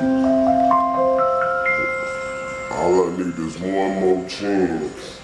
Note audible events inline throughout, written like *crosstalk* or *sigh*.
All I need is one more chance.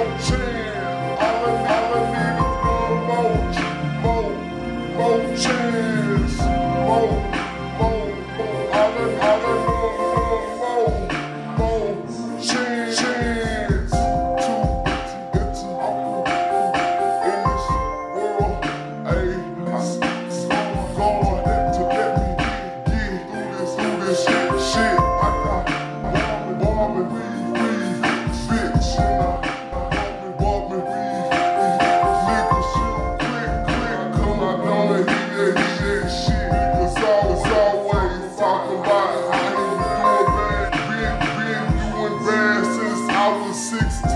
2016.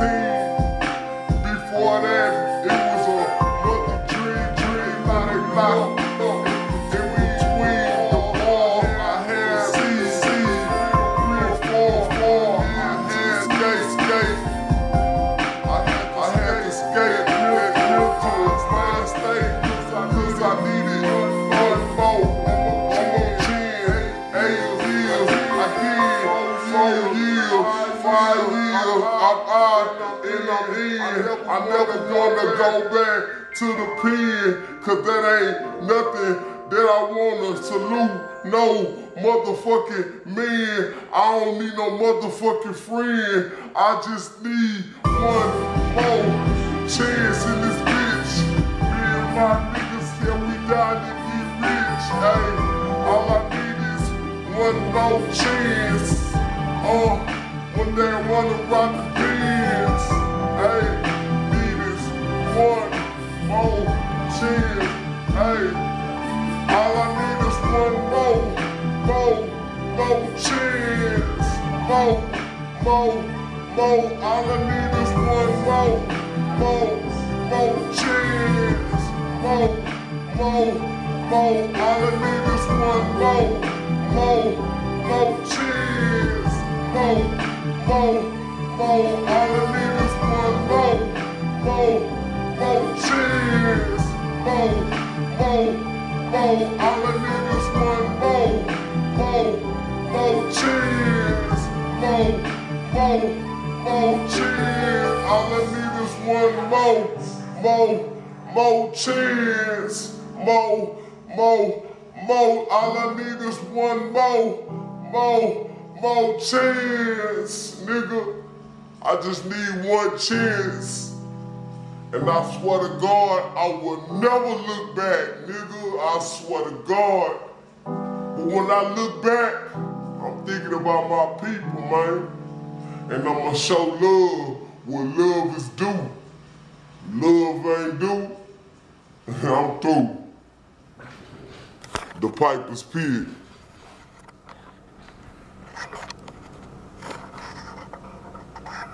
Before that, five years, I'm out and I'm in. I never gonna go back to the pen, cause that ain't nothing that I wanna salute. No motherfucking man, I don't need no motherfucking friend. I just need one more chance in this bitch. Me and my niggas said we down to get rich. Hey, all I need is one more chance. Uh, they wanna rock the bands. Hey, need is one more chance. Hey, all I need is one more, more, more chance. More, more, more. All I need is one more, more, more chance. More, more, more. All I need is one more, more, more chance. More, more, more. All I need is one more, more, more chance. More, more, more. All I need is one more, more, more chance. More, more, more chance. All I need is one more, more, more chance. More, more, more. All I need is one more, more, more chance, nigga. I just need one chance. And I swear to God, I will never look back, nigga. I swear to God. But when I look back, I'm thinking about my people, man. And I'ma show love what love is due. Love ain't due. *laughs* I'm through. The pipe is Pit.